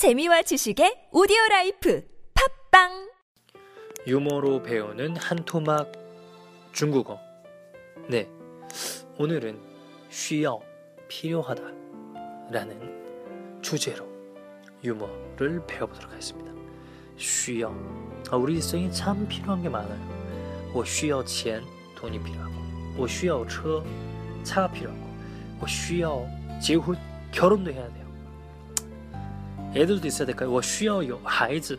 재미와 지식의 오디오 라이프 팝빵 유머로 배우는 한토막 중국어. 네. 오늘은 쉬어 필요하다 라는 주제로 유머를 배워보도록 하겠습니다. 쉬어. 아, 우리 일생에 참 필요한 게 많아요. 我需要钱 돈이 필요하고 我需要车 차가 필요하고 我需要结婚 결혼도 해야 돼요. 애들도 있어야 될까요? 我需要有孩子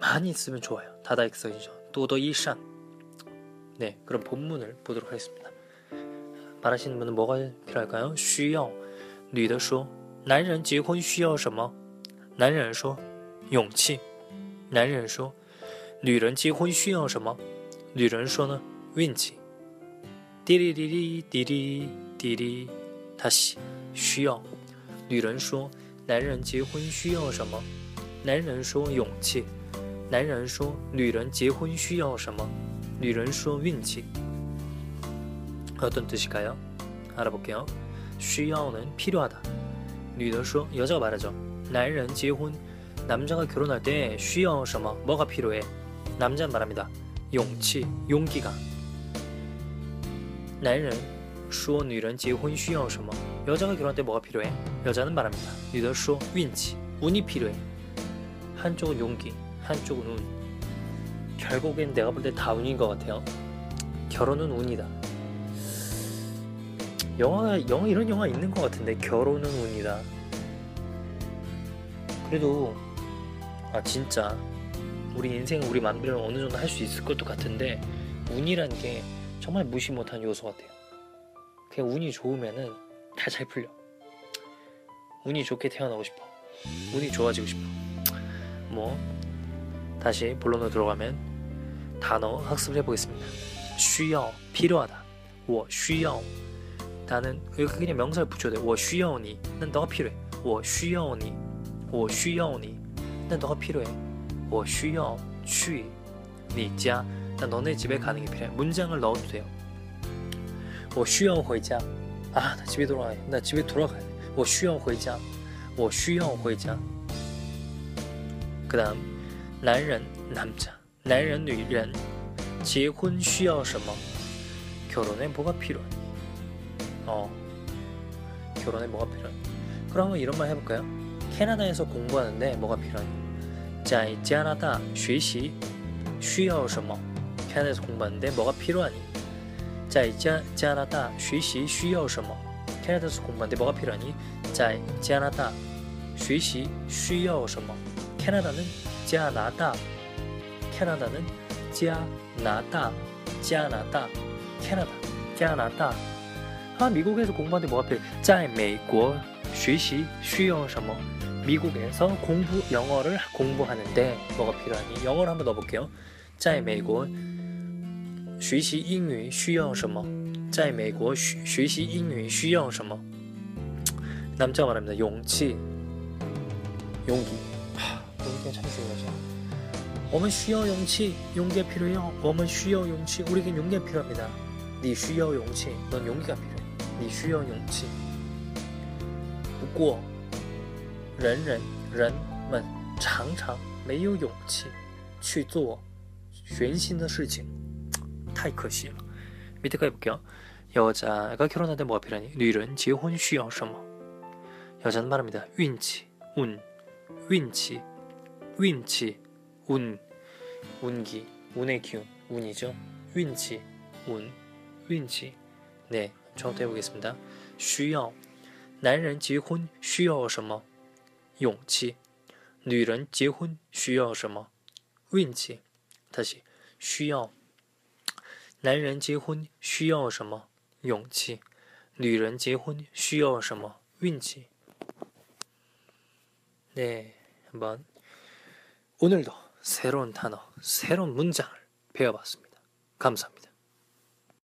많이 있으면 좋아요. 다다익선이죠. 또더 이상. 네, 그럼 본문을 보도록 하겠습니다. 말하시는 분은 뭐가 필요할까요? 需要女的说男人结婚需要什么男人说勇气男人说女人结婚需要什么女人说呢运气滴哩哩哩滴哩滴哩他喜需要 女人说男人结婚需要什么男人说勇气男人说：“女人结婚需要什么？”女人说：“运气。”어떤뜻일까요알아볼게요需要는필요하다女的说여자가말하죠男人结婚남자가결혼할때需要什么뭐가필요해남자는말합니다勇气용기가男人 说女人结婚需要什么여자가결혼할때뭐가필요해여자는말합니다女的说运气운이필요해한쪽은용기 한쪽은 운. 결국엔 내가 볼 때 다 운인 것 같아요. 결혼은 운이다. 영화, 영화 이런 영화 있는 것 같은데 결혼은 운이다. 그래도 아 진짜 우리 인생 우리 맘대로 어느 정도 할 수 있을 것도 같은데 운이란 게 정말 무시 못한 요소 같아요. 그냥 운이 좋으면은 다 잘 풀려. 운이 좋게 태어나고 싶어. 운이 좋아지고 싶어. 뭐 다시 본론으로 들어가면 단어 학습을 해보겠습니다. 需要 필요하다. 我需要 나는 여기 그냥 명사를 붙여야 돼. 我需要你. 난 너가 필요해. 我需要你.我需要你. 난 너가 필요해. 我需要去你家. 난 너네 집에 가는 게 필요해. 문장을 넣어도 돼요. 我需要回家. 아, 나 집에 돌아가야 돼. 나 집에 돌아가야 돼. 我需要回家.我需要回家. 그다음 男人 남자, 男人女人结婚需要什么? 결혼에 뭐가 필요하니? 어, 결혼에 뭐가 필요하니? 그럼 이런 말 해볼까요? 캐나다에서 공부하는데 뭐가 필요하니? 在加拿大学习需要什么? 캐나다에서 공부하는데 뭐가 필요하니? 在加加拿大学习需要什么? 캐나다에서 공부하는데 뭐가 필요하니? 在加拿大学习需要什么? 캐나다는加拿大 캐나다는加拿大 加拿大 캐나다 加拿大 아 미국에서 공부하는데 뭐가 필요해 在美国学习需要什么 미국에서 공부 영어를 공부하는데 뭐가 필요하니 영어를 한번 넣어볼게요 在美国 学习英语需要什么在美国学习英语需要什么 남자가 말합니다 용치 용기 용기가 참 중요하죠 我们需要勇气 용기가 필요해요 我们需要勇气 우리에겐 용기가 필요합니다 你需要勇气넌 용기가 필요해 你需要勇气不过人人人们常常没有勇气去做全新的事情 太可惜了 밑에까지 볼게요 여자가 결혼할 때 뭐가 필요하니 女人结婚需要什么 여자는 말합니다 运气운 운치, 운치, 운, 운기, 운의 기운, 운이죠. 운치, 운, 운치. 네, 처음부터 해보겠습니다. 需要男人结婚需要什么勇气女人结婚需要什么运气 다시 需要 男人结婚需要什么勇气女人结婚需要什么运气 네, 한번 오늘도 새로운 단어, 새로운 문장을 배워봤습니다. 감사합니다.